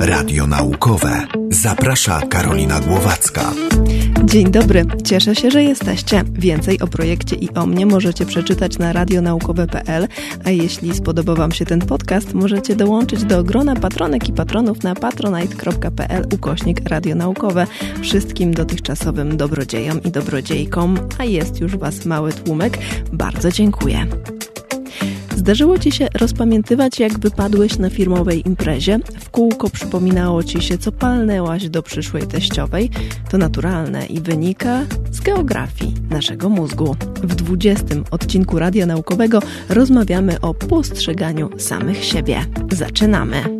Radio naukowe. Zaprasza Karolina Głowacka. Dzień dobry, cieszę się, że jesteście. Więcej o projekcie i o mnie możecie przeczytać na radionaukowe.pl, a jeśli spodobał Wam się ten podcast, możecie dołączyć do grona patronek i patronów na patronite.pl ukośnik radionaukowe. Wszystkim dotychczasowym dobrodziejom i dobrodziejkom, a jest już Was mały tłumek, bardzo dziękuję. Zdarzyło Ci się rozpamiętywać, jak wypadłeś na firmowej imprezie? W kółko przypominało Ci się, co palnęłaś do przyszłej teściowej? To naturalne i wynika z geografii naszego mózgu. W 20 odcinku Radia Naukowego rozmawiamy o postrzeganiu samych siebie. Zaczynamy!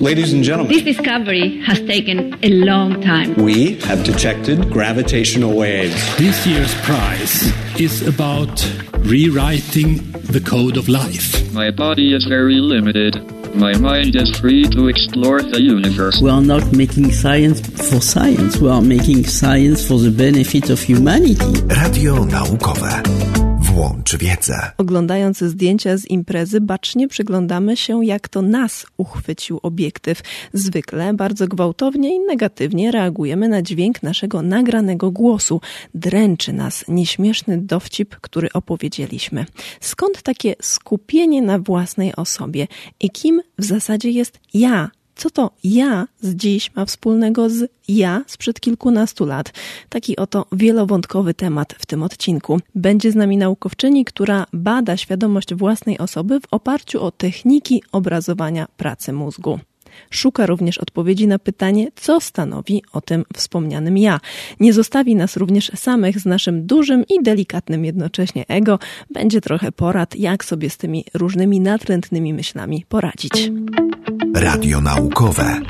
Ladies and gentlemen, this discovery has taken a long time. We have detected gravitational waves. This year's prize is about rewriting the code of life. My body is very limited. My mind is free to explore the universe. We are not making science for science. We are making science for the benefit of humanity. Radio naukowe. Włącz wiedzę. Oglądając zdjęcia z imprezy, bacznie przyglądamy się, jak to nas uchwycił obiektyw. Zwykle bardzo gwałtownie i negatywnie reagujemy na dźwięk naszego nagranego głosu. Dręczy nas nieśmieszny dowcip, który opowiedzieliśmy. Skąd takie skupienie na własnej osobie? I kim w zasadzie jest ja co to ja z dziś ma wspólnego z ja sprzed kilkunastu lat? Taki oto wielowątkowy temat w tym odcinku. Będzie z nami naukowczyni, która bada świadomość własnej osoby w oparciu o techniki obrazowania pracy mózgu. Szuka również odpowiedzi na pytanie, co stanowi o tym wspomnianym ja. Nie zostawi nas również samych z naszym dużym i delikatnym jednocześnie ego. Będzie trochę porad, jak sobie z tymi różnymi natrętnymi myślami poradzić. Radio naukowe.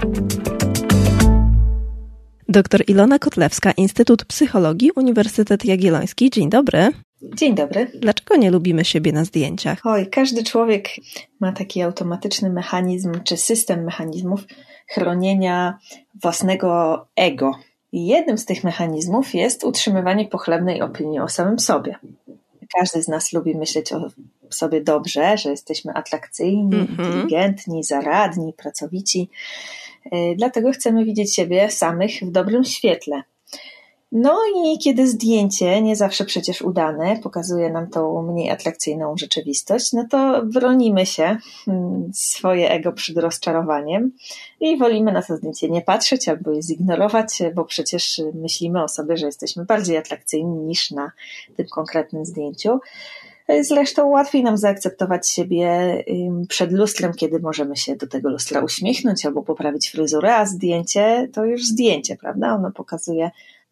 Doktor Ilona Kotlewska, Instytut Psychologii, Uniwersytet Jagielloński. Dzień dobry. Dzień dobry. Dlaczego nie lubimy siebie na zdjęciach? Oj, każdy człowiek ma taki automatyczny mechanizm czy system mechanizmów chronienia własnego ego. I jednym z tych mechanizmów jest utrzymywanie pochlebnej opinii o samym sobie. Każdy z nas lubi myśleć o sobie dobrze, że jesteśmy atrakcyjni, mm -hmm. inteligentni, zaradni, pracowici. Dlatego chcemy widzieć siebie samych w dobrym świetle. No i kiedy zdjęcie, nie zawsze przecież udane, pokazuje nam tą mniej atrakcyjną rzeczywistość, no to bronimy się mm, swoje ego przed rozczarowaniem i wolimy na to zdjęcie nie patrzeć albo je zignorować, bo przecież myślimy o sobie, że jesteśmy bardziej atrakcyjni niż na tym konkretnym zdjęciu. Zresztą łatwiej nam zaakceptować siebie przed lustrem, kiedy możemy się do tego lustra uśmiechnąć albo poprawić fryzurę, a zdjęcie to już zdjęcie, prawda? Ono pokazuje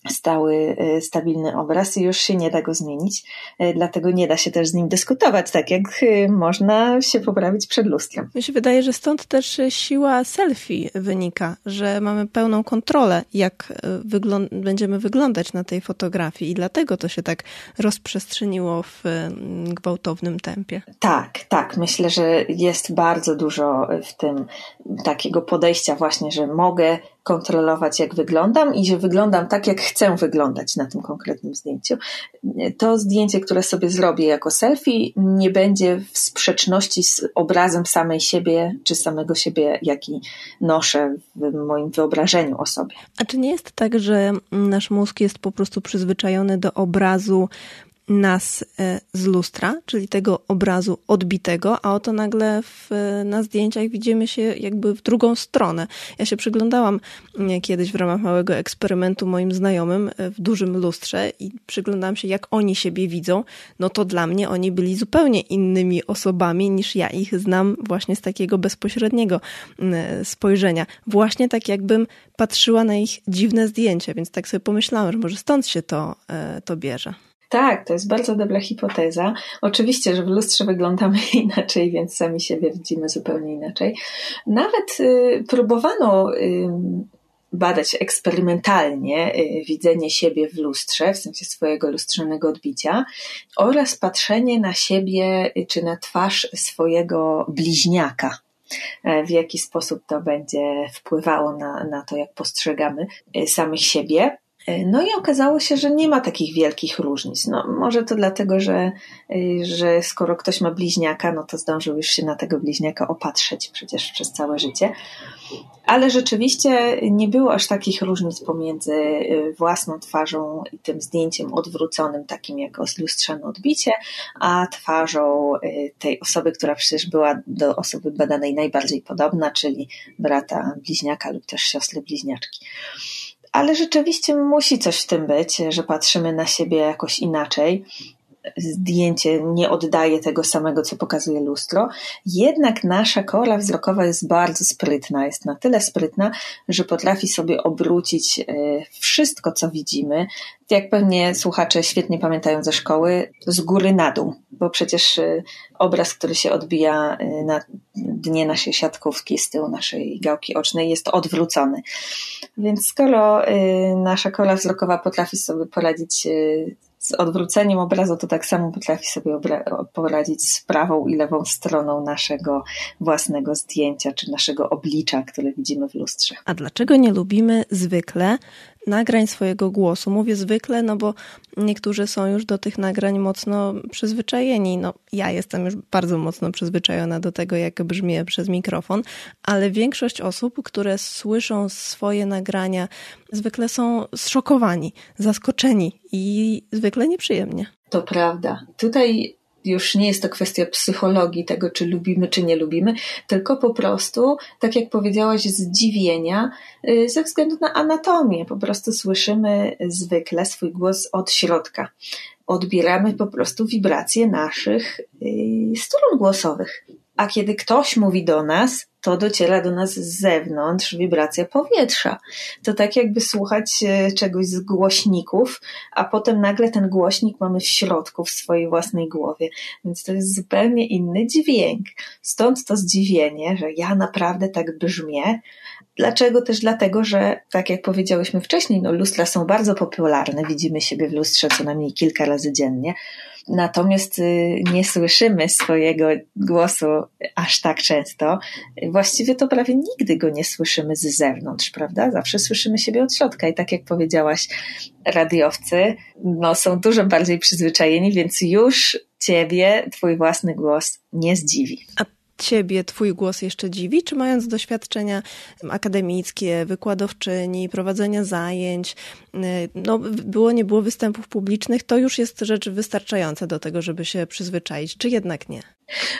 stały, y, stabilny obraz i już się nie da go zmienić, y, dlatego nie da się też z nim dyskutować, tak jak y, można się poprawić przed lustrem. Mi się wydaje, że stąd też siła selfie wynika, że mamy pełną kontrolę, jak wyglą będziemy wyglądać na tej fotografii i dlatego to się tak rozprzestrzeniło w gwałtownym tempie. Tak, tak. Myślę, że jest bardzo dużo w tym takiego podejścia właśnie, że mogę kontrolować, jak wyglądam i że wyglądam tak, jak chcę wyglądać na tym konkretnym zdjęciu. To zdjęcie, które sobie zrobię jako selfie, nie będzie w sprzeczności z obrazem samej siebie, czy samego siebie, jaki noszę w moim wyobrażeniu o sobie. A czy nie jest tak, że nasz mózg jest po prostu przyzwyczajony do obrazu nas e, z lustra, czyli tego obrazu odbitego, a oto nagle w, na zdjęciach widzimy się jakby w drugą stronę. Ja się przyglądałam mm, kiedyś w ramach małego eksperymentu moim znajomym e, w dużym lustrze i przyglądałam się, jak oni siebie widzą. No to dla mnie oni byli zupełnie innymi osobami niż ja ich znam właśnie z takiego bezpośredniego mm, spojrzenia. Właśnie tak jakbym patrzyła na ich dziwne zdjęcia, więc tak sobie pomyślałam, że może stąd się to, e, to bierze. Tak, to jest bardzo dobra hipoteza. Oczywiście, że w lustrze wyglądamy inaczej, więc sami siebie widzimy zupełnie inaczej. Nawet y, próbowano y, badać eksperymentalnie y, widzenie siebie w lustrze, w sensie swojego lustrzanego odbicia, oraz patrzenie na siebie y, czy na twarz swojego bliźniaka e, w jaki sposób to będzie wpływało na, na to, jak postrzegamy y, samych siebie. No i okazało się, że nie ma takich wielkich różnic. No, może to dlatego, że, że skoro ktoś ma bliźniaka, no to zdążył już się na tego bliźniaka opatrzeć przecież przez całe życie. Ale rzeczywiście nie było aż takich różnic pomiędzy y, własną twarzą i tym zdjęciem odwróconym, takim jako lustrzane odbicie, a twarzą tej osoby, która przecież była do osoby badanej najbardziej podobna, czyli brata bliźniaka lub też siostry bliźniaczki. Ale rzeczywiście musi coś w tym być, że patrzymy na siebie jakoś inaczej zdjęcie nie oddaje tego samego, co pokazuje lustro. Jednak nasza kora wzrokowa jest bardzo sprytna. Jest na tyle sprytna, że potrafi sobie obrócić e, wszystko, co widzimy. Jak pewnie słuchacze świetnie pamiętają ze szkoły, z góry na dół, bo przecież e, obraz, który się odbija e, na dnie naszej siatkówki z tyłu naszej gałki ocznej jest odwrócony. Więc skoro nasza kola wzrokowa potrafi sobie poradzić z odwróceniem obrazu to tak samo potrafi sobie poradzić z prawą i lewą stroną naszego własnego zdjęcia czy naszego oblicza, które widzimy w lustrze. A dlaczego nie lubimy zwykle nagrań swojego głosu. Mówię zwykle, no bo niektórzy są już do tych nagrań mocno przyzwyczajeni. No, ja jestem już bardzo mocno przyzwyczajona do tego, jak brzmię przez mikrofon, ale większość osób, które słyszą swoje nagrania, zwykle są zszokowani, zaskoczeni i zwykle nieprzyjemnie. To prawda. Tutaj już nie jest to kwestia psychologii tego, czy lubimy, czy nie lubimy, tylko po prostu, tak jak powiedziałaś, zdziwienia y, ze względu na anatomię. Po prostu słyszymy zwykle swój głos od środka. Odbieramy po prostu wibracje naszych y, strun głosowych. A kiedy ktoś mówi do nas, to dociera do nas z zewnątrz wibracja powietrza. To tak jakby słuchać e, czegoś z głośników, a potem nagle ten głośnik mamy w środku, w swojej własnej głowie. Więc to jest zupełnie inny dźwięk. Stąd to zdziwienie, że ja naprawdę tak brzmię. Dlaczego? Też dlatego, że tak jak powiedziałyśmy wcześniej, no lustra są bardzo popularne. Widzimy siebie w lustrze co najmniej kilka razy dziennie natomiast y, nie słyszymy swojego głosu aż tak często. Właściwie to prawie nigdy go nie słyszymy z zewnątrz, prawda? Zawsze słyszymy siebie od środka i tak jak powiedziałaś, radiowcy no, są dużo bardziej przyzwyczajeni, więc już ciebie twój własny głos nie zdziwi. Ciebie twój głos jeszcze dziwi, czy mając doświadczenia akademickie, wykładowczyni, prowadzenia zajęć, y, no było, nie było występów publicznych, to już jest rzecz wystarczająca do tego, żeby się przyzwyczaić, czy jednak nie?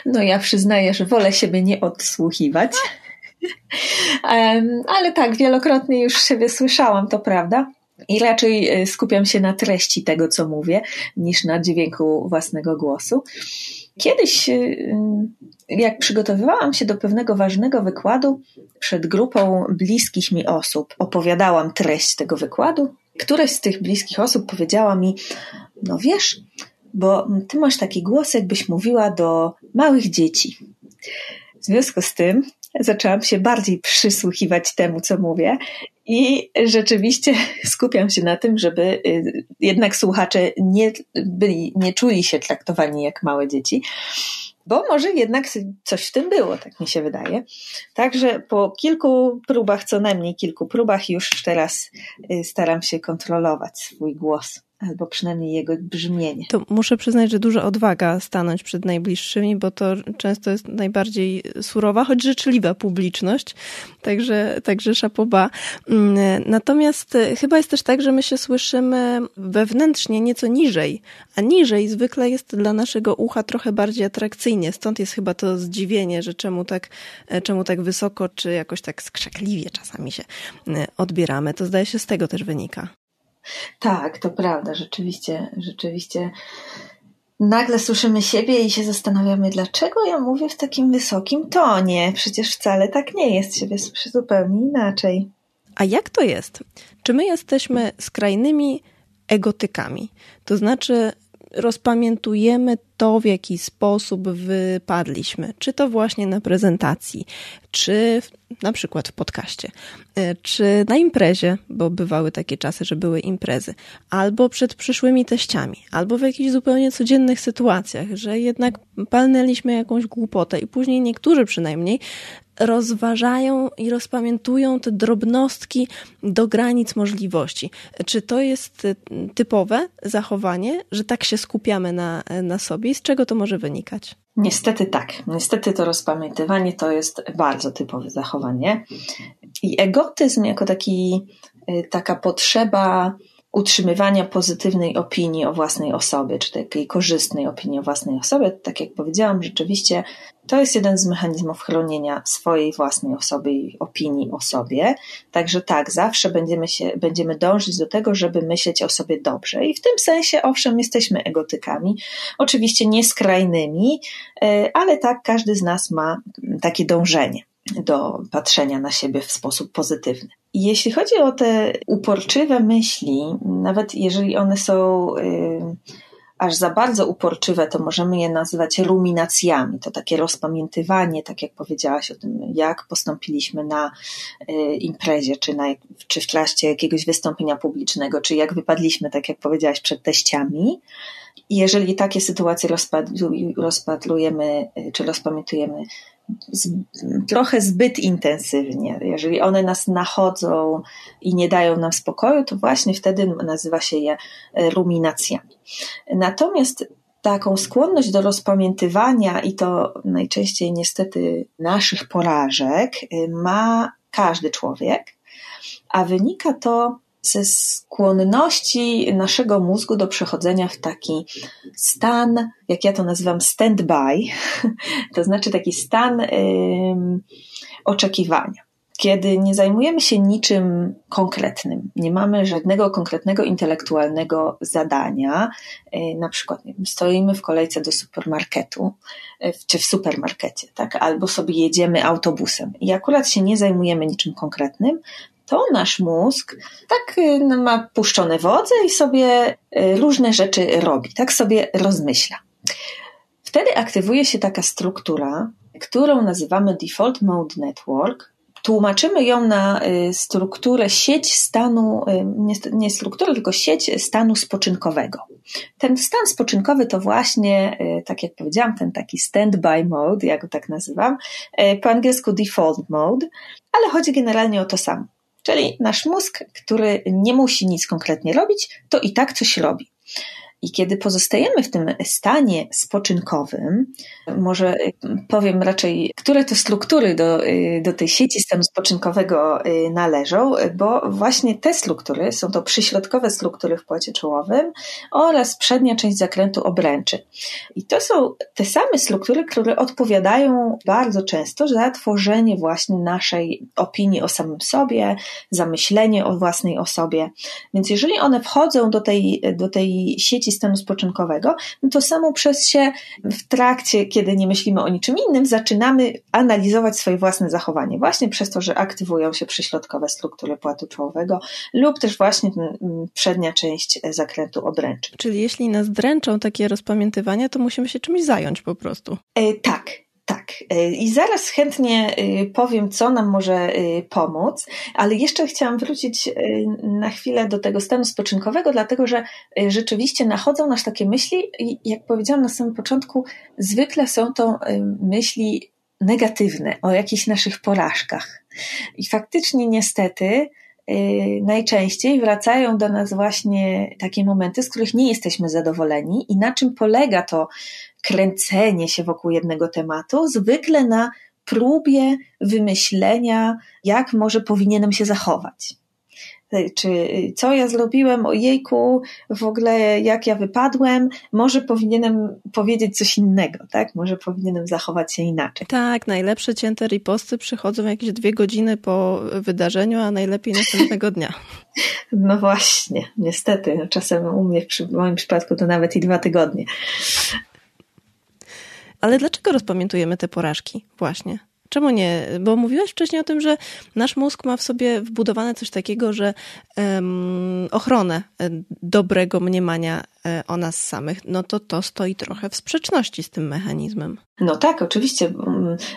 No ja przyznaję, że wolę siebie nie odsłuchiwać. Ale tak, wielokrotnie już siebie słyszałam, to prawda. I raczej y, skupiam się na treści tego, co mówię, niż na dźwięku własnego głosu. Kiedyś, y, jak przygotowywałam się do pewnego ważnego wykładu przed grupą bliskich mi osób, opowiadałam treść tego wykładu. Któraś z tych bliskich osób powiedziała mi: No wiesz, bo ty masz taki głos, jakbyś mówiła do małych dzieci. W związku z tym zaczęłam się bardziej przysłuchiwać temu, co mówię, i rzeczywiście skupiam się na tym, żeby y, jednak słuchacze nie, byli, nie czuli się traktowani jak małe dzieci, bo może jednak coś w tym było, tak mi się wydaje. Także po kilku próbach, co najmniej kilku próbach, już teraz y, staram się kontrolować swój głos albo przynajmniej jego brzmienie. To muszę przyznać, że duża odwaga stanąć przed najbliższymi, bo to często jest najbardziej surowa, choć życzliwa publiczność, także, także szapoba. Mm, natomiast e, chyba jest też tak, że my się słyszymy wewnętrznie nieco niżej, a niżej zwykle jest dla naszego ucha trochę bardziej atrakcyjnie, stąd jest chyba to zdziwienie, że czemu tak, e, czemu tak wysoko, czy jakoś tak skrzekliwie czasami się e, odbieramy. To zdaje się z tego też wynika. Tak, to prawda, rzeczywiście, rzeczywiście. Nagle słyszymy siebie i się zastanawiamy, dlaczego ja mówię w takim wysokim tonie. Przecież wcale tak nie jest, siebie zupełnie inaczej. A jak to jest? Czy my jesteśmy skrajnymi egotykami? To znaczy, rozpamiętujemy to, w jaki sposób wypadliśmy, czy to właśnie na prezentacji, czy na przykład w podcaście, e, czy na imprezie, bo bywały takie czasy, że były imprezy, albo przed przyszłymi teściami, albo w jakichś zupełnie codziennych sytuacjach, że jednak palnęliśmy jakąś głupotę i później niektórzy przynajmniej rozważają i rozpamiętują te drobnostki do granic możliwości. Czy to jest y, typowe zachowanie, że tak się skupiamy na, na sobie i z czego to może wynikać? Niestety tak. Niestety to rozpamiętywanie to jest bardzo typowe zachowanie. I egotyzm jako taki, y, taka potrzeba utrzymywania pozytywnej opinii o własnej osobie, czy takiej korzystnej opinii o własnej osobie, tak jak powiedziałam, rzeczywiście to jest jeden z mechanizmów chronienia swojej własnej osoby i opinii o sobie. Także tak, zawsze będziemy, się, będziemy dążyć do tego, żeby myśleć o sobie dobrze. I w tym sensie, owszem, jesteśmy egotykami, oczywiście nie skrajnymi, e, ale tak, każdy z nas ma takie dążenie do patrzenia na siebie w sposób pozytywny. Jeśli chodzi o te uporczywe myśli, nawet jeżeli one są aż za bardzo uporczywe, to możemy je nazywać ruminacjami. To takie rozpamiętywanie, tak jak powiedziałaś o tym, jak postąpiliśmy na y, imprezie, czy, na, czy w trakcie jakiegoś wystąpienia publicznego, czy jak wypadliśmy, tak jak powiedziałaś, przed teściami. Jeżeli takie sytuacje rozpatrujemy, y, czy rozpamiętujemy z, trochę zbyt intensywnie. Jeżeli one nas nachodzą i nie dają nam spokoju, to właśnie wtedy nazywa się je e, ruminacjami. Natomiast taką skłonność do rozpamiętywania i to najczęściej niestety naszych porażek e, ma każdy człowiek, a wynika to ze skłonności naszego mózgu do przechodzenia w taki stan, jak ja to nazywam, stand-by, to znaczy taki stan oczekiwania. Kiedy nie zajmujemy się niczym konkretnym, nie mamy żadnego konkretnego intelektualnego zadania, yy, na przykład wiem, stoimy w kolejce do supermarketu, yy, czy w supermarkecie, tak? albo sobie jedziemy autobusem i akurat się nie zajmujemy niczym konkretnym, to nasz mózg tak y, no, ma puszczone wodze i sobie y, różne rzeczy robi, tak sobie rozmyśla. Wtedy aktywuje się taka struktura, którą nazywamy Default Mode Network. Tłumaczymy ją na y, strukturę sieć stanu, nie strukturę, tylko sieć stanu spoczynkowego. Ten stan spoczynkowy to właśnie, tak jak powiedziałam, ten taki standby mode, ja go tak nazywam, po angielsku default mode, ale chodzi generalnie o to samo. Czyli nasz mózg, który nie musi nic konkretnie robić, to i tak coś robi. I kiedy pozostajemy w tym stanie spoczynkowym, może powiem raczej, które to struktury do, do tej sieci stanu spoczynkowego y, należą, bo właśnie te struktury są to przyśrodkowe struktury w płacie czołowym oraz przednia część zakrętu obręczy. I to są te same struktury, które odpowiadają bardzo często za tworzenie właśnie naszej opinii o samym sobie, zamyślenie o własnej osobie. Więc jeżeli one wchodzą do tej, do tej sieci stanu spoczynkowego, no to samo przez się w trakcie, kiedy nie myślimy o niczym innym, zaczynamy analizować swoje własne zachowanie, właśnie przez to, że aktywują się przyśrodkowe struktury płatu czołowego lub też właśnie mm, przednia część zakrętu obręczy. Czyli jeśli nas dręczą takie rozpamiętywania, to musimy się czymś zająć po prostu. E, tak, e, i zaraz chętnie e, powiem, co nam może e, pomóc, ale jeszcze chciałam wrócić na chwilę do tego stanu spoczynkowego, dlatego że rzeczywiście nachodzą nas takie myśli i jak powiedziałam na samym początku, zwykle są to myśli negatywne o jakichś naszych porażkach. I faktycznie niestety najczęściej wracają do nas właśnie takie momenty, z których nie jesteśmy zadowoleni i na czym polega to kręcenie się wokół jednego tematu, zwykle na próbie wymyślenia, jak może powinienem się zachować. Czy co ja zrobiłem, ojejku, w ogóle jak ja wypadłem, może powinienem powiedzieć coś innego, tak? Może powinienem zachować się inaczej. Tak, najlepsze cięte riposty przychodzą jakieś dwie godziny po wydarzeniu, a najlepiej następnego dnia. No właśnie, niestety. No czasem u mnie, w moim przypadku, to nawet i dwa tygodnie. Ale dlaczego rozpamiętujemy te porażki właśnie? Czemu nie? Bo mówiłaś wcześniej o tym, że nasz mózg ma w sobie wbudowane coś takiego, że um, ochronę e, dobrego mniemania e, o nas samych, no to to stoi trochę w sprzeczności z tym mechanizmem. No tak, oczywiście,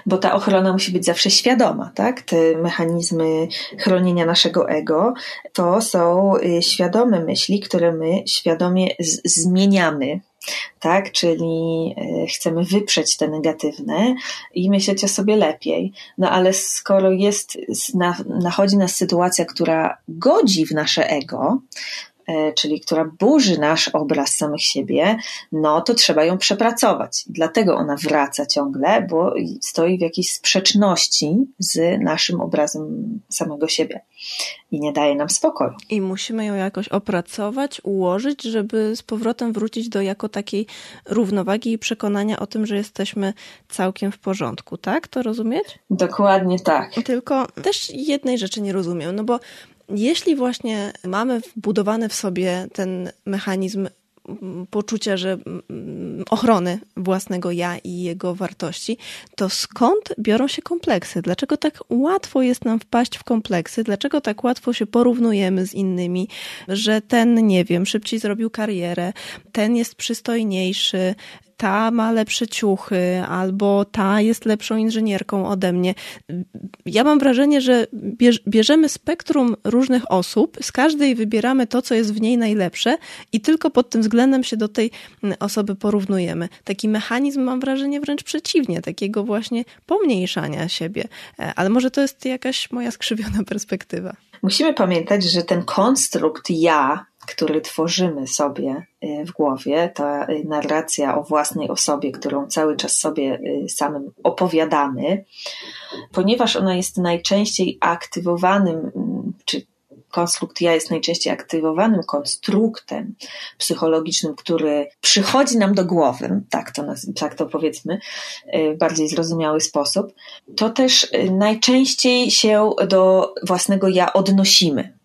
bo ta ochrona musi być zawsze świadoma, tak? Te mechanizmy chronienia naszego ego to są y, świadome myśli, które my świadomie zmieniamy tak? Czyli e, chcemy wyprzeć te negatywne i myśleć o sobie lepiej. No ale skoro jest, nachodzi nas sytuacja, która godzi w nasze ego, E, czyli która burzy nasz obraz samych siebie, no to trzeba ją przepracować. Dlatego ona wraca ciągle, bo stoi w jakiejś sprzeczności z naszym obrazem samego siebie i nie daje nam spokoju. I musimy ją jakoś opracować, ułożyć, żeby z powrotem wrócić do jako takiej równowagi i przekonania o tym, że jesteśmy całkiem w porządku, tak? To rozumieć? Dokładnie tak. Tylko też jednej rzeczy nie rozumiem, no bo jeśli właśnie mamy wbudowany w sobie ten mechanizm poczucia, że ochrony własnego ja i jego wartości, to skąd biorą się kompleksy? Dlaczego tak łatwo jest nam wpaść w kompleksy? Dlaczego tak łatwo się porównujemy z innymi, że ten, nie wiem, szybciej zrobił karierę, ten jest przystojniejszy, ta ma lepsze ciuchy, albo ta jest lepszą inżynierką ode mnie. Ja mam wrażenie, że bierzemy spektrum różnych osób, z każdej wybieramy to, co jest w niej najlepsze i tylko pod tym względem się do tej osoby porównujemy. Taki mechanizm mam wrażenie wręcz przeciwnie, takiego właśnie pomniejszania siebie. E, ale może to jest jakaś moja skrzywiona perspektywa. Musimy pamiętać, że ten konstrukt ja, który tworzymy sobie y, w głowie, ta y, narracja o własnej osobie, którą cały czas sobie y, samym opowiadamy, ponieważ ona jest najczęściej aktywowanym, czy konstrukt ja jest najczęściej aktywowanym konstruktem psychologicznym, który przychodzi nam do głowy, tak to, tak to powiedzmy, w bardziej zrozumiały sposób, to też najczęściej się do własnego ja odnosimy.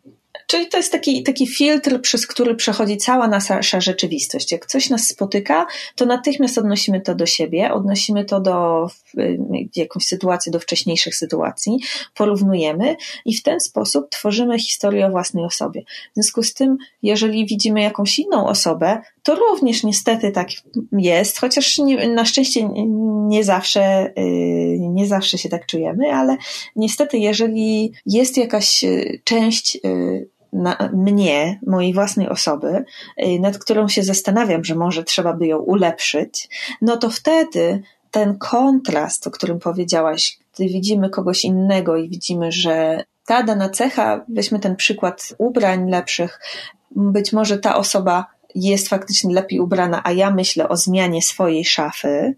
Czyli to jest taki, taki filtr, przez który przechodzi cała nasza rzeczywistość. Jak coś nas spotyka, to natychmiast odnosimy to do siebie, odnosimy to do jakąś sytuację, do wcześniejszych sytuacji, porównujemy i w ten sposób tworzymy historię o własnej osobie. W związku z tym, jeżeli widzimy jakąś inną osobę, to również niestety tak jest, chociaż nie, na szczęście nie zawsze, y, nie zawsze się tak czujemy, ale niestety, jeżeli jest jakaś y, część y, na mnie, mojej własnej osoby, nad którą się zastanawiam, że może trzeba by ją ulepszyć, no to wtedy ten kontrast, o którym powiedziałaś, gdy widzimy kogoś innego i widzimy, że ta dana cecha, weźmy ten przykład ubrań lepszych, być może ta osoba jest faktycznie lepiej ubrana, a ja myślę o zmianie swojej szafy,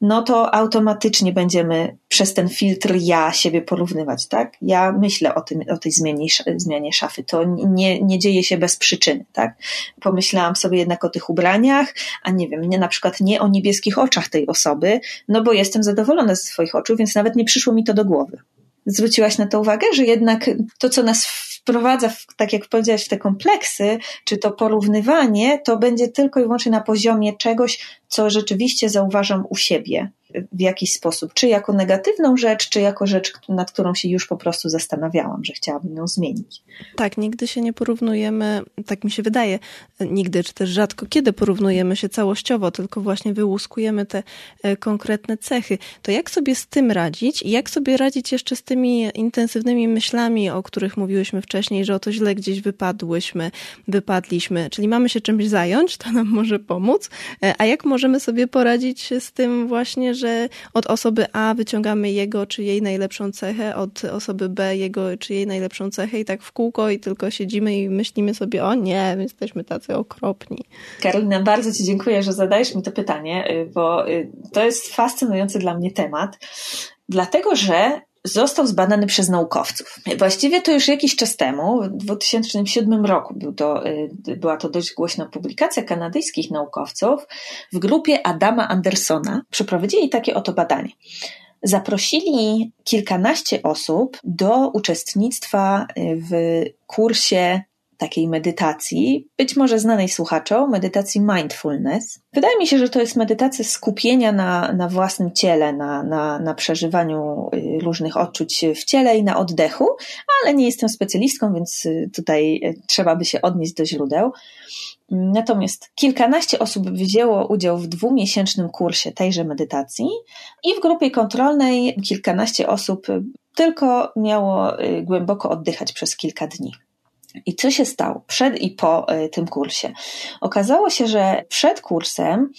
no to automatycznie będziemy przez ten filtr ja siebie porównywać, tak? Ja myślę o, tym, o tej zmianie, zmianie szafy. To nie, nie dzieje się bez przyczyny, tak? Pomyślałam sobie jednak o tych ubraniach, a nie wiem, nie, na przykład nie o niebieskich oczach tej osoby, no bo jestem zadowolona ze swoich oczu, więc nawet nie przyszło mi to do głowy. Zwróciłaś na to uwagę, że jednak to, co nas wprowadza, tak jak powiedziałaś, w te kompleksy, czy to porównywanie, to będzie tylko i wyłącznie na poziomie czegoś, co rzeczywiście zauważam u siebie w jakiś sposób, czy jako negatywną rzecz, czy jako rzecz, nad którą się już po prostu zastanawiałam, że chciałabym ją zmienić. Tak, nigdy się nie porównujemy, tak mi się wydaje, nigdy, czy też rzadko kiedy porównujemy się całościowo, tylko właśnie wyłuskujemy te e, konkretne cechy. To jak sobie z tym radzić i jak sobie radzić jeszcze z tymi intensywnymi myślami, o których mówiłyśmy wcześniej, że oto źle gdzieś wypadłyśmy, wypadliśmy, czyli mamy się czymś zająć, to nam może pomóc, e, a jak możemy sobie poradzić z tym właśnie, że od osoby A wyciągamy jego czy jej najlepszą cechę, od osoby B jego czy jej najlepszą cechę i tak w kółko i tylko siedzimy i myślimy sobie, o nie, my jesteśmy tacy okropni. Karolina, bardzo Ci dziękuję, że zadajesz mi to pytanie, y, bo y, to jest fascynujący dla mnie temat, dlatego że został zbadany przez naukowców. Właściwie to już jakiś czas temu, w 2007 roku był to, y, była to dość głośna publikacja kanadyjskich naukowców w grupie Adama Andersona. Przeprowadzili takie oto badanie. Zaprosili kilkanaście osób do uczestnictwa w kursie takiej medytacji, być może znanej słuchaczom, medytacji mindfulness. Wydaje mi się, że to jest medytacja skupienia na, na własnym ciele, na, na, na przeżywaniu y, różnych odczuć w ciele i na oddechu, ale nie jestem specjalistką, więc y, tutaj y, trzeba by się odnieść do źródeł. Natomiast kilkanaście osób wzięło udział w dwumiesięcznym kursie tejże medytacji i w grupie kontrolnej kilkanaście osób tylko miało głęboko oddychać przez kilka dni. I co się stało przed i po e, tym kursie? Okazało się, że przed kursem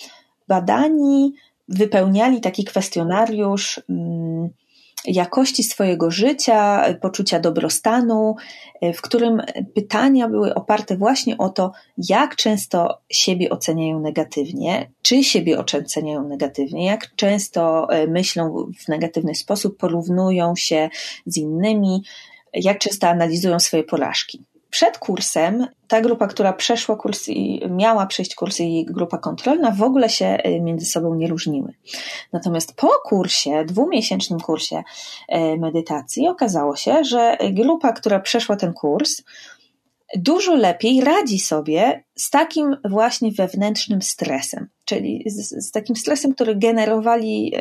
badani wypełniali taki kwestionariusz mm, jakości swojego życia, poczucia dobrostanu, e, w którym pytania były oparte właśnie o to, jak często siebie oceniają negatywnie, czy siebie oceniają negatywnie, jak często e, myślą w negatywny sposób, porównują się z innymi, jak często analizują swoje porażki przed kursem ta grupa, która przeszła kurs i miała przejść kurs i grupa kontrolna w ogóle się y, między sobą nie różniły. Natomiast po kursie, dwumiesięcznym kursie y, medytacji okazało się, że grupa, która przeszła ten kurs, dużo lepiej radzi sobie z takim właśnie wewnętrznym stresem, czyli z, z takim stresem, który generowali,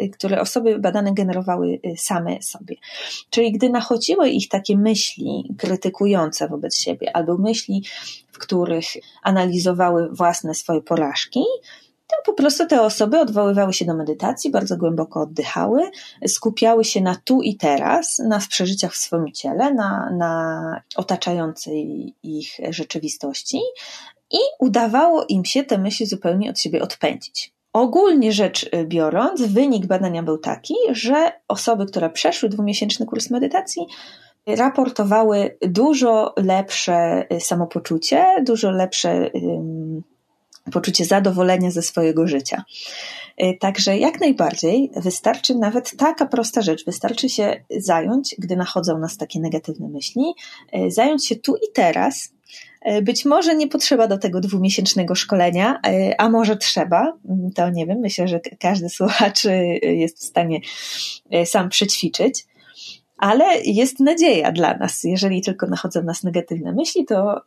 yy, które osoby badane generowały y, same sobie. Czyli gdy nachodziły ich takie myśli krytykujące wobec siebie, albo myśli, w których analizowały własne swoje porażki, po prostu te osoby odwoływały się do medytacji, bardzo głęboko oddychały, skupiały się na tu i teraz, na przeżyciach w swoim ciele, na, na otaczającej ich rzeczywistości i udawało im się te myśli zupełnie od siebie odpędzić. Ogólnie rzecz biorąc, wynik badania był taki, że osoby, które przeszły dwumiesięczny kurs medytacji, raportowały dużo lepsze samopoczucie, dużo lepsze poczucie zadowolenia ze swojego życia. Y, także jak najbardziej wystarczy nawet taka prosta rzecz, wystarczy się zająć, gdy nachodzą nas takie negatywne myśli, y, zająć się tu i teraz. Y, być może nie potrzeba do tego dwumiesięcznego szkolenia, a może trzeba, mm, to nie wiem, myślę, że każdy słuchacz jest w stanie sam przećwiczyć ale jest nadzieja dla nas. Jeżeli tylko nachodzą nas negatywne myśli, to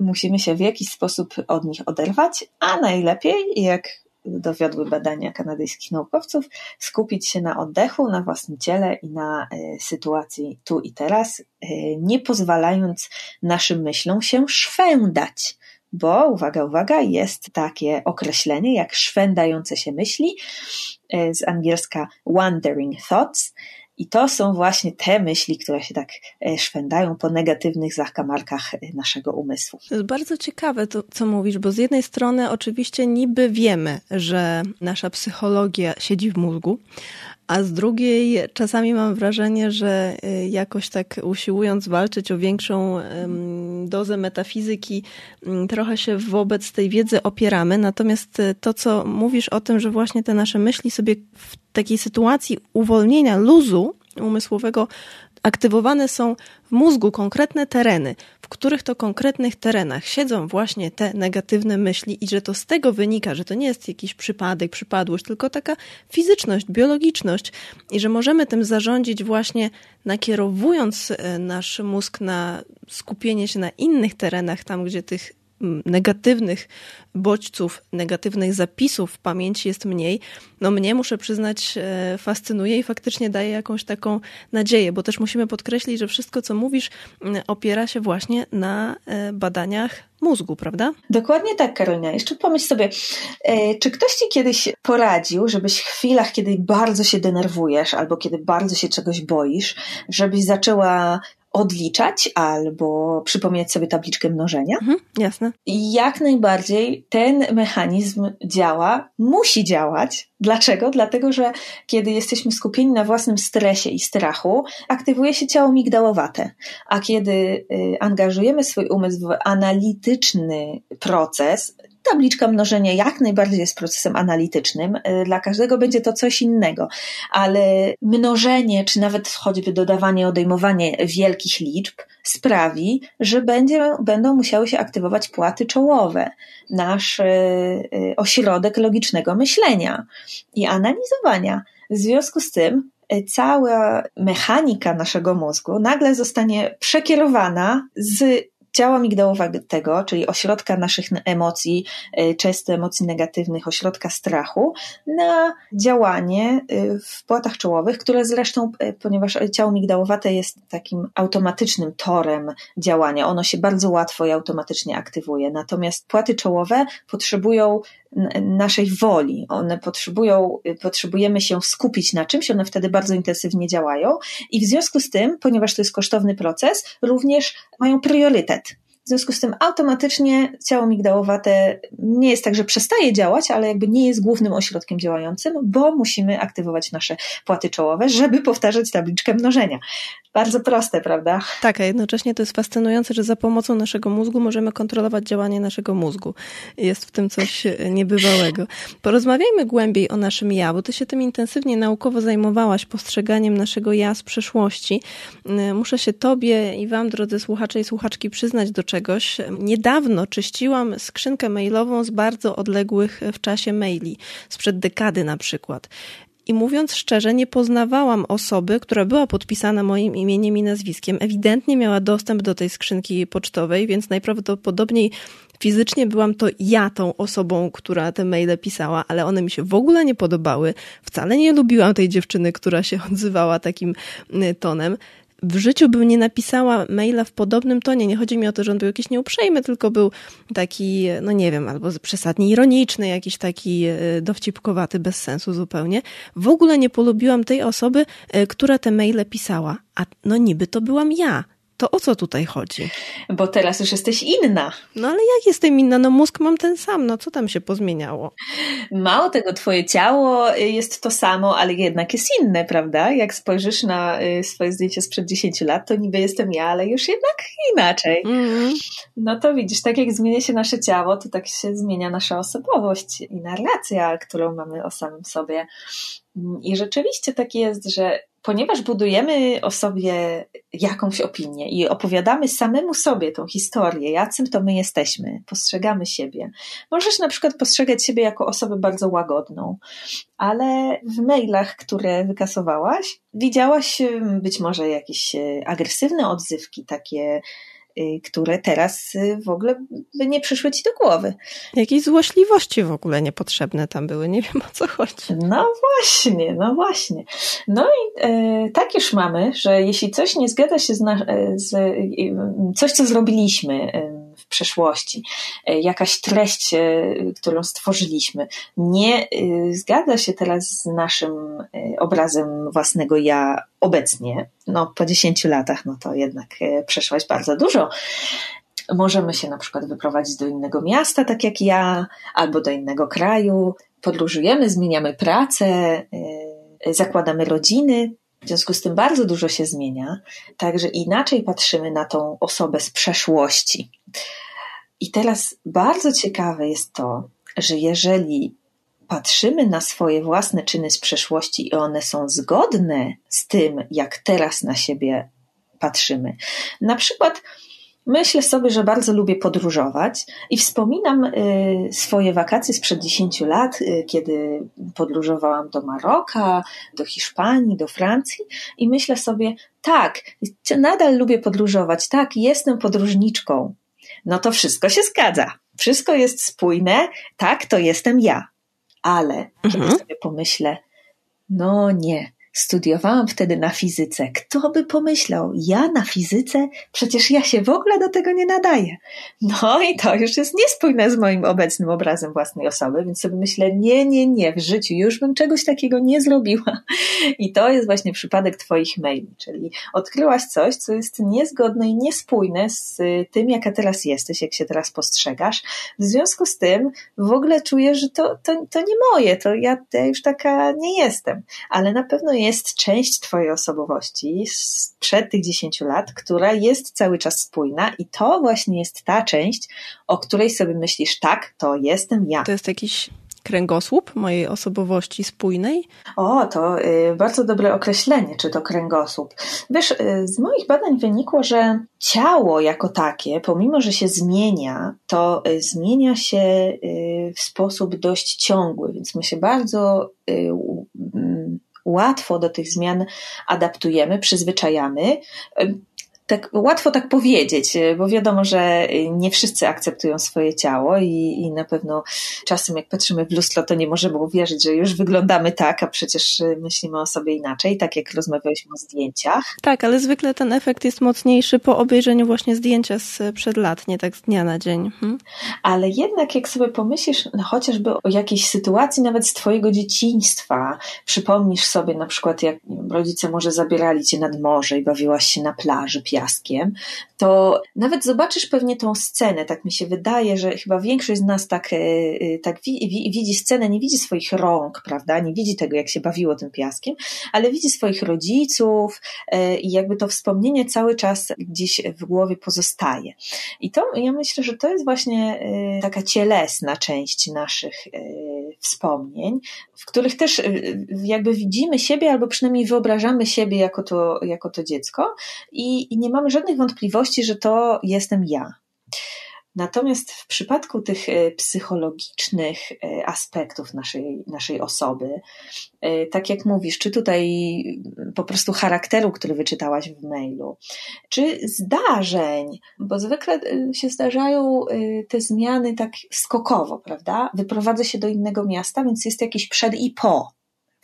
musimy się w jakiś sposób od nich oderwać, a najlepiej, jak dowiodły badania kanadyjskich naukowców, skupić się na oddechu, na własnym ciele i na y, sytuacji tu i teraz, y, nie pozwalając naszym myślom się szwędać. Bo, uwaga, uwaga, jest takie określenie jak szwędające się myśli, y, z angielska wandering thoughts, i to są właśnie te myśli, które się tak e, szwędają po negatywnych zakamarkach e, naszego umysłu. To jest bardzo ciekawe to, co mówisz, bo z jednej strony oczywiście niby wiemy, że nasza psychologia siedzi w mózgu, a z drugiej czasami mam wrażenie, że e, jakoś tak usiłując walczyć o większą dozę metafizyki, trochę się wobec tej wiedzy opieramy. Natomiast to, co mówisz o tym, że właśnie te nasze myśli sobie w takiej sytuacji uwolnienia luzu umysłowego aktywowane są w mózgu konkretne tereny, w których to konkretnych terenach siedzą właśnie te negatywne myśli i że to z tego wynika, że to nie jest jakiś przypadek, przypadłość, tylko taka fizyczność, biologiczność i że możemy tym zarządzić właśnie nakierowując e, nasz mózg na skupienie się na innych terenach, tam gdzie tych negatywnych bodźców, negatywnych zapisów w pamięci jest mniej, no mnie muszę przyznać e, fascynuje i faktycznie daje jakąś taką nadzieję, bo też musimy podkreślić, że wszystko co mówisz opiera się właśnie na e, badaniach mózgu, prawda? Dokładnie tak, Karolina. Jeszcze pomyśl sobie, e, czy ktoś ci kiedyś poradził, żebyś w chwilach, kiedy bardzo się denerwujesz albo kiedy bardzo się czegoś boisz, żebyś zaczęła odliczać albo przypomnieć sobie tabliczkę mnożenia. Mhm, jasne. I jak najbardziej ten mechanizm działa, musi działać. Dlaczego? Dlatego, że kiedy jesteśmy skupieni na własnym stresie i strachu, aktywuje się ciało migdałowate. A kiedy y, angażujemy swój umysł w analityczny proces, tabliczka mnożenia jak najbardziej jest procesem analitycznym. Y, dla każdego będzie to coś innego, ale mnożenie, czy nawet choćby dodawanie, odejmowanie wielkich liczb sprawi, że będzie, będą musiały się aktywować płaty czołowe, nasz y, y, ośrodek logicznego myślenia i analizowania. W związku z tym cała mechanika naszego mózgu nagle zostanie przekierowana z ciała migdałowego, czyli ośrodka naszych emocji, y, często emocji negatywnych, ośrodka strachu, na działanie y, w płatach czołowych, które zresztą, y, ponieważ ciało migdałowate jest takim automatycznym torem działania, ono się bardzo łatwo i automatycznie aktywuje. Natomiast płaty czołowe potrzebują naszej woli. One potrzebują, potrzebujemy się skupić na czymś, one wtedy bardzo intensywnie działają i w związku z tym, ponieważ to jest kosztowny proces, również mają priorytet. W związku z tym automatycznie ciało migdałowate nie jest tak, że przestaje działać, ale jakby nie jest głównym ośrodkiem działającym, bo musimy aktywować nasze płaty czołowe, żeby powtarzać tabliczkę mnożenia. Bardzo proste, prawda? Tak, a jednocześnie to jest fascynujące, że za pomocą naszego mózgu możemy kontrolować działanie naszego mózgu. Jest w tym coś niebywałego. Porozmawiajmy głębiej o naszym ja, bo ty się tym intensywnie naukowo zajmowałaś, postrzeganiem naszego ja z przeszłości. Muszę się tobie i wam, drodzy słuchacze i słuchaczki, przyznać do czegoś. Niedawno czyściłam skrzynkę mailową z bardzo odległych w czasie maili, sprzed dekady na przykład. I mówiąc szczerze, nie poznawałam osoby, która była podpisana moim imieniem i nazwiskiem. Ewidentnie miała dostęp do tej skrzynki pocztowej, więc najprawdopodobniej fizycznie byłam to ja tą osobą, która te maile pisała, ale one mi się w ogóle nie podobały. Wcale nie lubiłam tej dziewczyny, która się odzywała takim y, tonem w życiu bym nie napisała maila w podobnym tonie. Nie chodzi mi o to, że on był jakiś nieuprzejmy, tylko był taki, no nie wiem, albo przesadnie ironiczny, jakiś taki e, dowcipkowaty, bez sensu zupełnie. W ogóle nie polubiłam tej osoby, e, która te maile pisała. A no niby to byłam ja. To o co tutaj chodzi? Bo teraz już jesteś inna. No ale jak jestem inna? No mózg mam ten sam, no co tam się pozmieniało? Mało tego, twoje ciało jest to samo, ale jednak jest inne, prawda? Jak spojrzysz na y, swoje zdjęcie sprzed 10 lat, to niby jestem ja, ale już jednak inaczej. Mm. No to widzisz, tak jak zmienia się nasze ciało, to tak się zmienia nasza osobowość i narracja, którą mamy o samym sobie. I rzeczywiście tak jest, że ponieważ budujemy o sobie jakąś opinię i opowiadamy samemu sobie tą historię, jacym to my jesteśmy, postrzegamy siebie. Możesz na przykład postrzegać siebie jako osobę bardzo łagodną, ale w mailach, które wykasowałaś, widziałaś być może jakieś e, agresywne odzywki, takie które teraz y, w ogóle by nie przyszły ci do głowy. Jakieś złośliwości w ogóle niepotrzebne tam były, nie wiem o co chodzi. No właśnie, no właśnie. No i e, tak już mamy, że jeśli coś nie zgadza się z, na, e, z coś, co zrobiliśmy, w przeszłości, jakaś treść, którą stworzyliśmy, nie zgadza się teraz z naszym obrazem własnego ja obecnie, no po 10 latach, no to jednak przeszłaś bardzo dużo. Możemy się na przykład wyprowadzić do innego miasta, tak jak ja, albo do innego kraju. Podróżujemy, zmieniamy pracę, zakładamy rodziny, w związku z tym bardzo dużo się zmienia, także inaczej patrzymy na tą osobę z przeszłości. I teraz bardzo ciekawe jest to, że jeżeli patrzymy na swoje własne czyny z przeszłości i one są zgodne z tym, jak teraz na siebie patrzymy, na przykład Myślę sobie, że bardzo lubię podróżować i wspominam y, swoje wakacje sprzed 10 lat, y, kiedy podróżowałam do Maroka, do Hiszpanii, do Francji i myślę sobie, tak, nadal lubię podróżować, tak, jestem podróżniczką. No to wszystko się zgadza. Wszystko jest spójne, tak, to jestem ja. Ale kiedy mhm. sobie pomyślę, no nie, Studiowałam wtedy na fizyce. Kto by pomyślał? Ja na fizyce? Przecież ja się w ogóle do tego nie nadaję. No i to już jest niespójne z moim obecnym obrazem własnej osoby, więc sobie myślę, nie, nie, nie, w życiu już bym czegoś takiego nie zrobiła. I to jest właśnie przypadek Twoich maili, czyli odkryłaś coś, co jest niezgodne i niespójne z tym, jaka teraz jesteś, jak się teraz postrzegasz. W związku z tym w ogóle czuję, że to, to, to nie moje, to ja, ja już taka nie jestem, ale na pewno jest jest część Twojej osobowości sprzed tych 10 lat, która jest cały czas spójna i to właśnie jest ta część, o której sobie myślisz, tak, to jestem ja. To jest jakiś kręgosłup mojej osobowości spójnej? O, to y, bardzo dobre określenie, czy to kręgosłup. Wiesz, y, z moich badań wynikło, że ciało jako takie, pomimo że się zmienia, to y, zmienia się y, w sposób dość ciągły, więc my się bardzo y, łatwo do tych zmian adaptujemy, przyzwyczajamy. Tak łatwo tak powiedzieć, bo wiadomo, że nie wszyscy akceptują swoje ciało i, i na pewno czasem jak patrzymy w lustro, to nie możemy uwierzyć, że już wyglądamy tak, a przecież myślimy o sobie inaczej, tak jak rozmawialiśmy o zdjęciach. Tak, ale zwykle ten efekt jest mocniejszy po obejrzeniu właśnie zdjęcia sprzed lat, nie tak z dnia na dzień. Hmm? Ale jednak jak sobie pomyślisz no, chociażby o jakiejś sytuacji nawet z twojego dzieciństwa, przypomnisz sobie na przykład jak rodzice może zabierali cię nad morze i bawiłaś się na plaży piaskiem, to nawet zobaczysz pewnie tą scenę, tak mi się wydaje, że chyba większość z nas tak, e, e, tak widzi scenę, nie widzi swoich rąk, prawda, nie widzi tego, jak się bawiło tym piaskiem, ale widzi swoich rodziców e, i jakby to wspomnienie cały czas gdzieś w głowie pozostaje. I to, ja myślę, że to jest właśnie taka cielesna część naszych wspomnień, w których też jakby widzimy siebie, albo przynajmniej wyobrażamy siebie jako to, jako to dziecko. I, i nie mamy żadnych wątpliwości, że to jestem ja. Natomiast w przypadku tych e, psychologicznych e, aspektów naszej, naszej osoby, e, tak jak mówisz, czy tutaj po prostu charakteru, który wyczytałaś w mailu, czy zdarzeń, bo zwykle się zdarzają te zmiany tak skokowo, prawda? Wyprowadzę się do innego miasta, więc jest jakiś przed i po.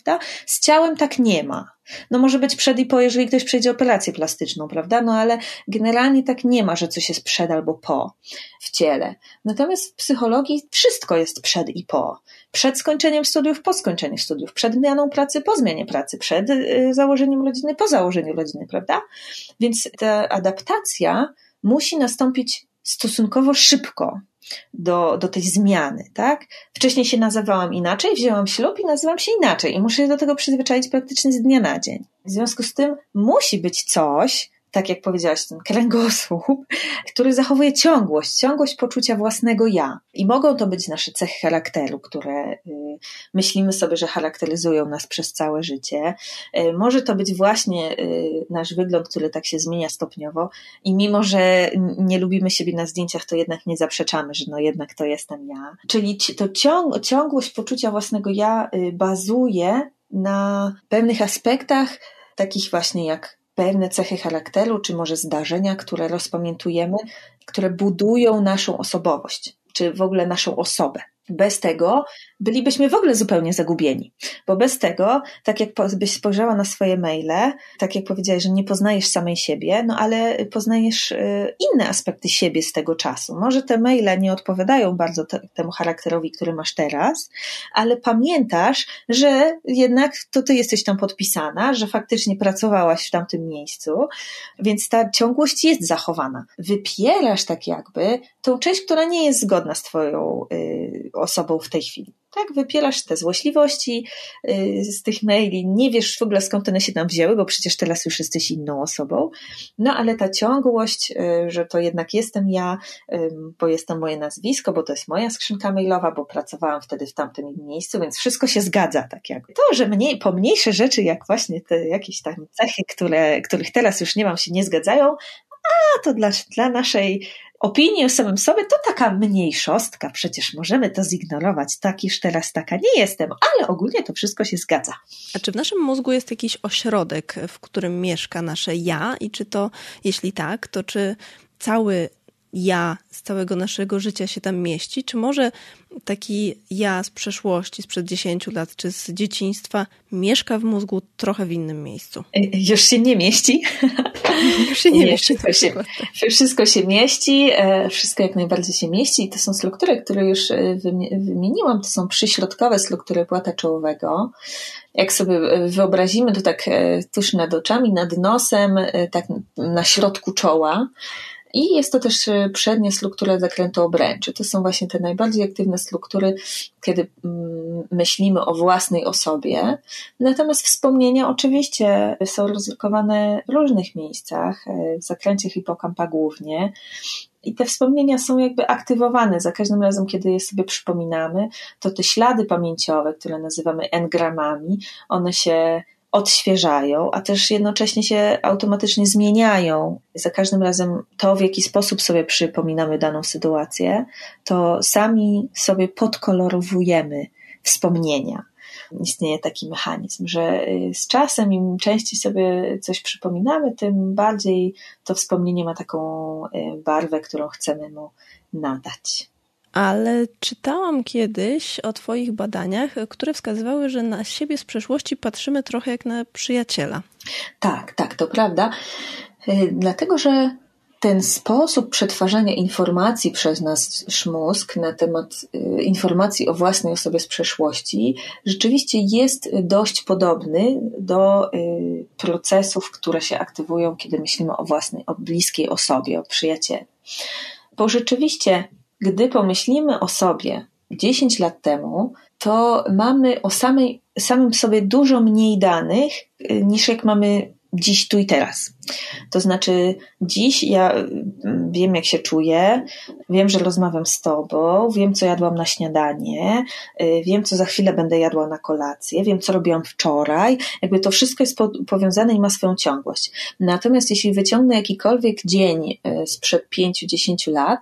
Prawda? Z ciałem tak nie ma. No może być przed i po, jeżeli ktoś przejdzie operację plastyczną, prawda? No ale generalnie tak nie ma, że coś jest przed albo po w ciele. Natomiast w psychologii wszystko jest przed i po. Przed skończeniem studiów, po skończeniu studiów, przed zmianą pracy, po zmianie pracy, przed y, założeniem rodziny, po założeniu rodziny, prawda? Więc ta adaptacja musi nastąpić stosunkowo szybko do, do tej zmiany, tak? Wcześniej się nazywałam inaczej, wzięłam ślub i nazywam się inaczej i muszę się do tego przyzwyczaić praktycznie z dnia na dzień. W związku z tym musi być coś, tak jak powiedziałaś, ten kręgosłup, który zachowuje ciągłość, ciągłość poczucia własnego ja. I mogą to być nasze cechy charakteru, które y, myślimy sobie, że charakteryzują nas przez całe życie. Y, może to być właśnie y, nasz wygląd, który tak się zmienia stopniowo i mimo, że nie lubimy siebie na zdjęciach, to jednak nie zaprzeczamy, że no jednak to jestem ja. Czyli to ciąg, ciągłość poczucia własnego ja bazuje na pewnych aspektach, takich właśnie jak pewne cechy charakteru, czy może zdarzenia, które rozpamiętujemy, które budują naszą osobowość, czy w ogóle naszą osobę. Bez tego bylibyśmy w ogóle zupełnie zagubieni, bo bez tego, tak jak byś spojrzała na swoje maile, tak jak powiedziałeś, że nie poznajesz samej siebie, no ale poznajesz y, inne aspekty siebie z tego czasu. Może te maile nie odpowiadają bardzo te, temu charakterowi, który masz teraz, ale pamiętasz, że jednak to ty jesteś tam podpisana, że faktycznie pracowałaś w tamtym miejscu, więc ta ciągłość jest zachowana. Wypierasz tak jakby tą część, która nie jest zgodna z twoją y, osobą w tej chwili. Tak, wypierasz te złośliwości y, z tych maili, nie wiesz w ogóle skąd one się tam wzięły, bo przecież teraz już jesteś inną osobą. No ale ta ciągłość, y, że to jednak jestem ja, bo jestem moje nazwisko, bo to jest moja skrzynka mailowa, bo pracowałam wtedy w tamtym miejscu, więc wszystko się zgadza tak jakby. To, że mniej, pomniejsze rzeczy, jak właśnie te jakieś tam cechy, które, których teraz już nie mam, się nie zgadzają, a to dla, dla naszej opinii o samym sobie to taka mniejszostka, przecież możemy to zignorować, tak już teraz taka. Nie jestem, ale ogólnie to wszystko się zgadza. A czy w naszym mózgu jest jakiś ośrodek, w którym mieszka nasze ja? I czy to, jeśli tak, to czy cały ja z całego naszego życia się tam mieści? Czy może taki ja z przeszłości, sprzed 10 lat, czy z dzieciństwa mieszka w mózgu trochę w innym miejscu? E, już się nie mieści. Już się nie, nie mieści. Wszystko się, wszystko się mieści, e, wszystko jak najbardziej się mieści i to są struktury, które już e, wymieniłam, to są przyśrodkowe struktury płata czołowego. Jak sobie wyobrazimy, to tak tuż nad oczami, nad nosem, tak na środku czoła, i jest to też e, przednia struktura zakrętu obręczy. To są właśnie te najbardziej aktywne struktury, kiedy mm, myślimy o własnej osobie. Natomiast wspomnienia oczywiście są rozlokowane w różnych miejscach, e, w zakręcie hipokampa głównie. I te wspomnienia są jakby aktywowane za każdym razem, kiedy je sobie przypominamy, to te ślady pamięciowe, które nazywamy engramami, one się odświeżają, a też jednocześnie się automatycznie zmieniają. Za każdym razem to, w jaki sposób sobie przypominamy daną sytuację, to sami sobie podkolorowujemy wspomnienia. istnieje taki mechanizm, że z czasem im częściej sobie coś przypominamy, tym bardziej to wspomnienie ma taką barwę, którą chcemy mu nadać ale czytałam kiedyś o Twoich badaniach, które wskazywały, że na siebie z przeszłości patrzymy trochę jak na przyjaciela. Tak, tak, to prawda. Y, dlatego, że ten sposób przetwarzania informacji przez nasz mózg na temat y, informacji o własnej osobie z przeszłości rzeczywiście jest dość podobny do y, procesów, które się aktywują, kiedy myślimy o własnej, o bliskiej osobie, o przyjacielu. Bo rzeczywiście gdy pomyślimy o sobie 10 lat temu, to mamy o samej, samym sobie dużo mniej danych y, niż jak mamy dziś, tu i teraz. To znaczy, dziś ja mm, wiem, jak się czuję, wiem, że rozmawiam z tobą, wiem, co jadłam na śniadanie, y, wiem, co za chwilę będę jadła na kolację, wiem, co robiłam wczoraj. Jakby to wszystko jest powiązane i ma swoją ciągłość. Natomiast jeśli wyciągnę jakikolwiek dzień y, sprzed 5-10 lat,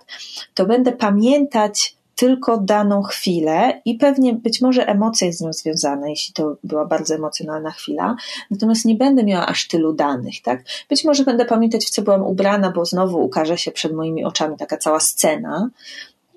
to będę pamiętać tylko daną chwilę i pewnie być może emocje z nią związane, jeśli to była bardzo emocjonalna chwila, natomiast nie będę miała aż tylu danych, tak? Być może będę pamiętać, w co byłam ubrana, bo znowu ukaże się przed moimi oczami taka cała scena,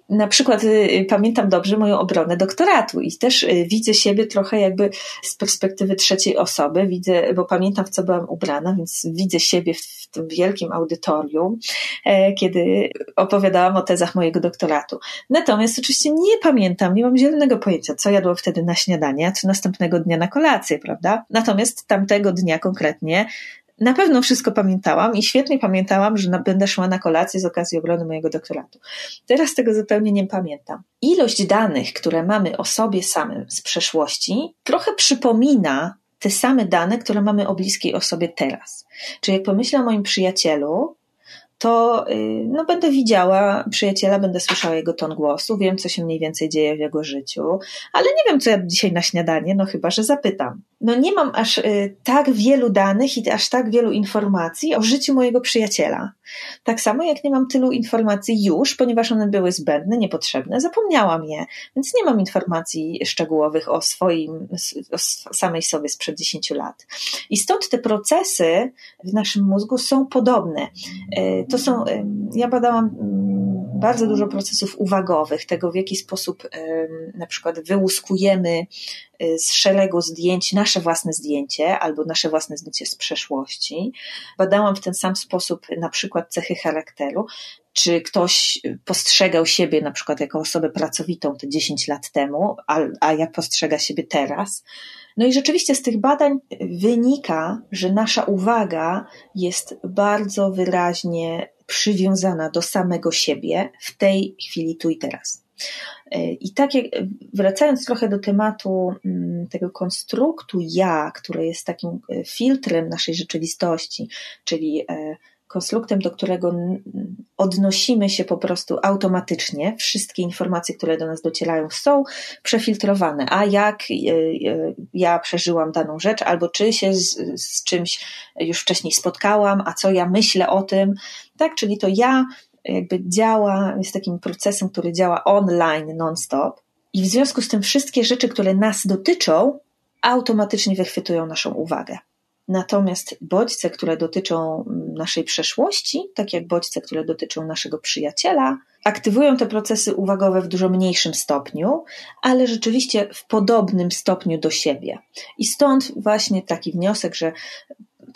na przykład y, pamiętam dobrze moją obronę doktoratu i też y, widzę siebie trochę jakby z perspektywy trzeciej osoby, widzę, bo pamiętam w co byłam ubrana, więc widzę siebie w tym wielkim audytorium, e, kiedy opowiadałam o tezach mojego doktoratu. Natomiast oczywiście nie pamiętam, nie mam zielonego pojęcia, co jadłam wtedy na śniadanie, co następnego dnia na kolację, prawda? Natomiast tamtego dnia konkretnie na pewno wszystko pamiętałam i świetnie pamiętałam, że będę szła na kolację z okazji obrony mojego doktoratu. Teraz tego zupełnie nie pamiętam. Ilość danych, które mamy o sobie samym z przeszłości, trochę przypomina te same dane, które mamy o bliskiej osobie teraz. Czyli jak pomyślę o moim przyjacielu, to y, no, będę widziała przyjaciela, będę słyszała jego ton głosu, wiem, co się mniej więcej dzieje w jego życiu, ale nie wiem, co ja dzisiaj na śniadanie, no chyba, że zapytam. No nie mam aż y, tak wielu danych i aż tak wielu informacji o życiu mojego przyjaciela. Tak samo jak nie mam tylu informacji już, ponieważ one były zbędne, niepotrzebne, zapomniałam je, więc nie mam informacji szczegółowych o swoim, o samej sobie sprzed 10 lat. I stąd te procesy w naszym mózgu są podobne. Y, to są, ja badałam mm, bardzo dużo procesów uwagowych, tego w jaki sposób na przykład wyłuskujemy z szeregu zdjęć nasze własne zdjęcie albo nasze własne zdjęcie z przeszłości. Badałam w ten sam sposób na przykład cechy charakteru, czy ktoś postrzegał siebie na przykład jako osobę pracowitą te 10 lat temu, a, a jak postrzega siebie teraz. No i rzeczywiście z tych badań wynika, że nasza uwaga jest bardzo wyraźnie przywiązana do samego siebie w tej chwili, tu i teraz. I tak jak, wracając trochę do tematu mm, tego konstruktu ja, które jest takim filtrem naszej rzeczywistości, czyli e, konstruktem, do którego odnosimy się po prostu automatycznie. Wszystkie informacje, które do nas docierają, są przefiltrowane. A jak e, e, ja przeżyłam daną rzecz, albo czy się z, z czymś już wcześniej spotkałam, a co ja myślę o tym, tak? Czyli to ja jakby działa, jest takim procesem, który działa online non-stop. I w związku z tym wszystkie rzeczy, które nas dotyczą, automatycznie wychwytują naszą uwagę. Natomiast bodźce, które dotyczą naszej przeszłości, tak jak bodźce, które dotyczą naszego przyjaciela, aktywują te procesy uwagowe w dużo mniejszym stopniu, ale rzeczywiście w podobnym stopniu do siebie. I stąd właśnie taki wniosek, że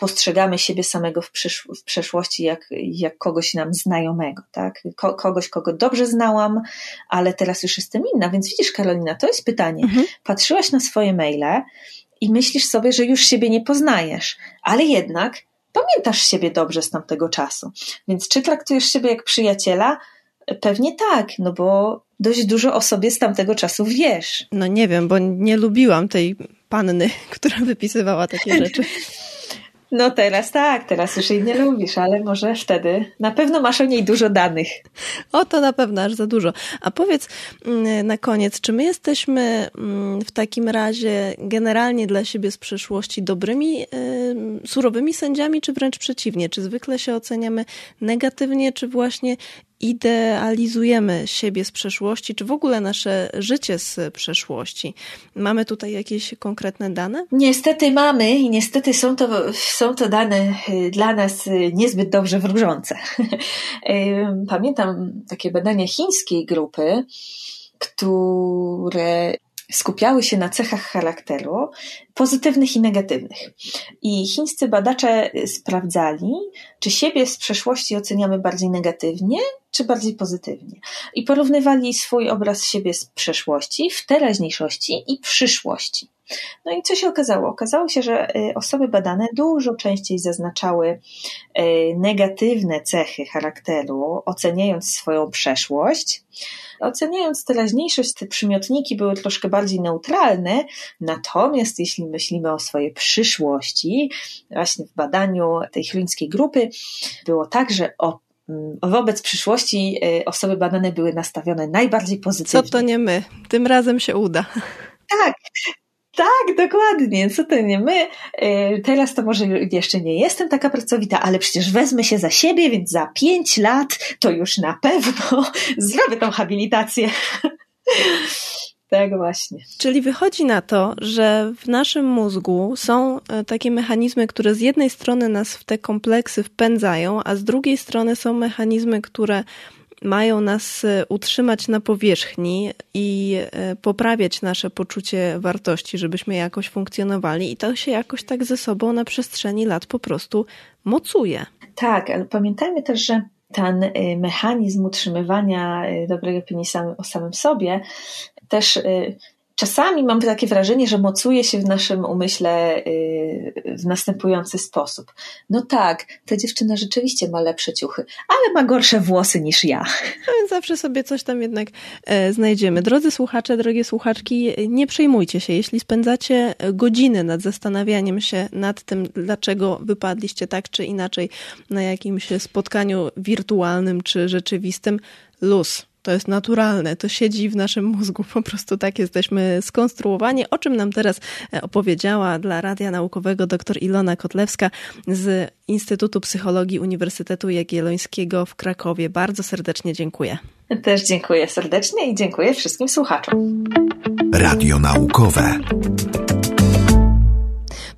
postrzegamy siebie samego w, przysz w przeszłości jak, jak kogoś nam znajomego, tak? Ko kogoś, kogo dobrze znałam, ale teraz już jestem inna. Więc widzisz, Karolina, to jest pytanie. Mhm. Patrzyłaś na swoje maile, i myślisz sobie, że już siebie nie poznajesz, ale jednak pamiętasz siebie dobrze z tamtego czasu. Więc czy traktujesz siebie jak przyjaciela? Pewnie tak, no bo dość dużo o sobie z tamtego czasu wiesz. No nie wiem, bo nie lubiłam tej panny, która wypisywała takie rzeczy. No teraz tak, teraz już jej nie lubisz, ale może wtedy na pewno masz o niej dużo danych. O, to na pewno aż za dużo. A powiedz mm, na koniec, czy my jesteśmy mm, w takim razie generalnie dla siebie z przeszłości dobrymi, surowymi sędziami, czy wręcz przeciwnie? Czy zwykle się oceniamy negatywnie, czy właśnie idealizujemy siebie z przeszłości, czy w ogóle nasze życie z przeszłości. Mamy tutaj jakieś konkretne dane? Niestety mamy i niestety są to, są to dane y, dla nas y, niezbyt dobrze wróżące. Pamiętam takie badania chińskiej grupy, które skupiały się na cechach charakteru pozytywnych i negatywnych. I chińscy badacze sprawdzali, czy siebie z przeszłości oceniamy bardziej negatywnie, czy bardziej pozytywnie. I porównywali swój obraz siebie z przeszłości, w teraźniejszości i przyszłości. No i co się okazało? Okazało się, że y, osoby badane dużo częściej zaznaczały y, negatywne cechy charakteru, oceniając swoją przeszłość. Oceniając teraźniejszość, te przymiotniki były troszkę bardziej neutralne, natomiast jeśli myślimy o swojej przyszłości, właśnie w badaniu tej chińskiej grupy, było tak, że o mm, wobec przyszłości y, osoby badane były nastawione najbardziej pozytywnie. Co to nie my? Tym razem się uda. Tak, tak, dokładnie. Co to nie my? Y, teraz to może jeszcze nie jestem taka pracowita, ale przecież wezmę się za siebie, więc za pięć lat to już na pewno zrobię tą habilitację. Tak właśnie. Czyli wychodzi na to, że w naszym mózgu są e, takie mechanizmy, które z jednej strony nas w te kompleksy wpędzają, a z drugiej strony są mechanizmy, które mają nas e, utrzymać na powierzchni i e, poprawiać nasze poczucie wartości, żebyśmy jakoś funkcjonowali, i to się jakoś tak ze sobą na przestrzeni lat po prostu mocuje. Tak, ale pamiętajmy też, że ten e, mechanizm utrzymywania dobrej opinii o samym sobie też Czasami mam takie wrażenie, że mocuje się w naszym umyśle y, w następujący sposób. No tak, ta dziewczyna rzeczywiście ma lepsze ciuchy, ale ma gorsze włosy niż ja. No więc zawsze sobie coś tam jednak e, znajdziemy. Drodzy słuchacze, drogie słuchaczki, nie przejmujcie się, jeśli spędzacie godziny nad zastanawianiem się nad tym, dlaczego wypadliście tak czy inaczej na jakimś spotkaniu wirtualnym czy rzeczywistym, luz to jest naturalne, to siedzi w naszym mózgu, po prostu tak jesteśmy skonstruowani, o czym nam teraz e, opowiedziała dla Radia Naukowego dr Ilona Kotlewska z Instytutu Psychologii Uniwersytetu Jagiellońskiego w Krakowie. Bardzo serdecznie dziękuję. Też dziękuję serdecznie i dziękuję wszystkim słuchaczom. Radio Naukowe.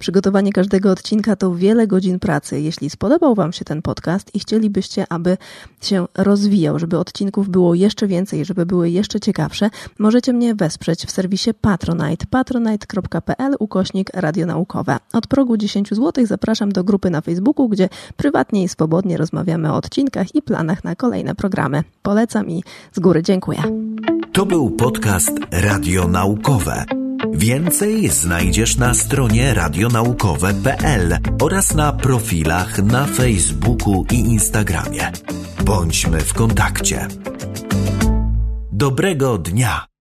Przygotowanie każdego odcinka to wiele godzin pracy. Jeśli spodobał Wam się ten podcast i chcielibyście, aby się rozwijał, żeby odcinków było jeszcze więcej, żeby były jeszcze ciekawsze, możecie mnie wesprzeć w serwisie Patronite. patronite.pl ukośnik radionaukowe. Od progu 10 zł zapraszam do grupy na Facebooku, gdzie prywatnie i swobodnie rozmawiamy o odcinkach i planach na kolejne programy. Polecam i z góry dziękuję. To był podcast Radionaukowe. Więcej znajdziesz na stronie radionaukowe.pl oraz na profilach na Facebooku i Instagramie. Bądźmy w kontakcie. Dobrego dnia!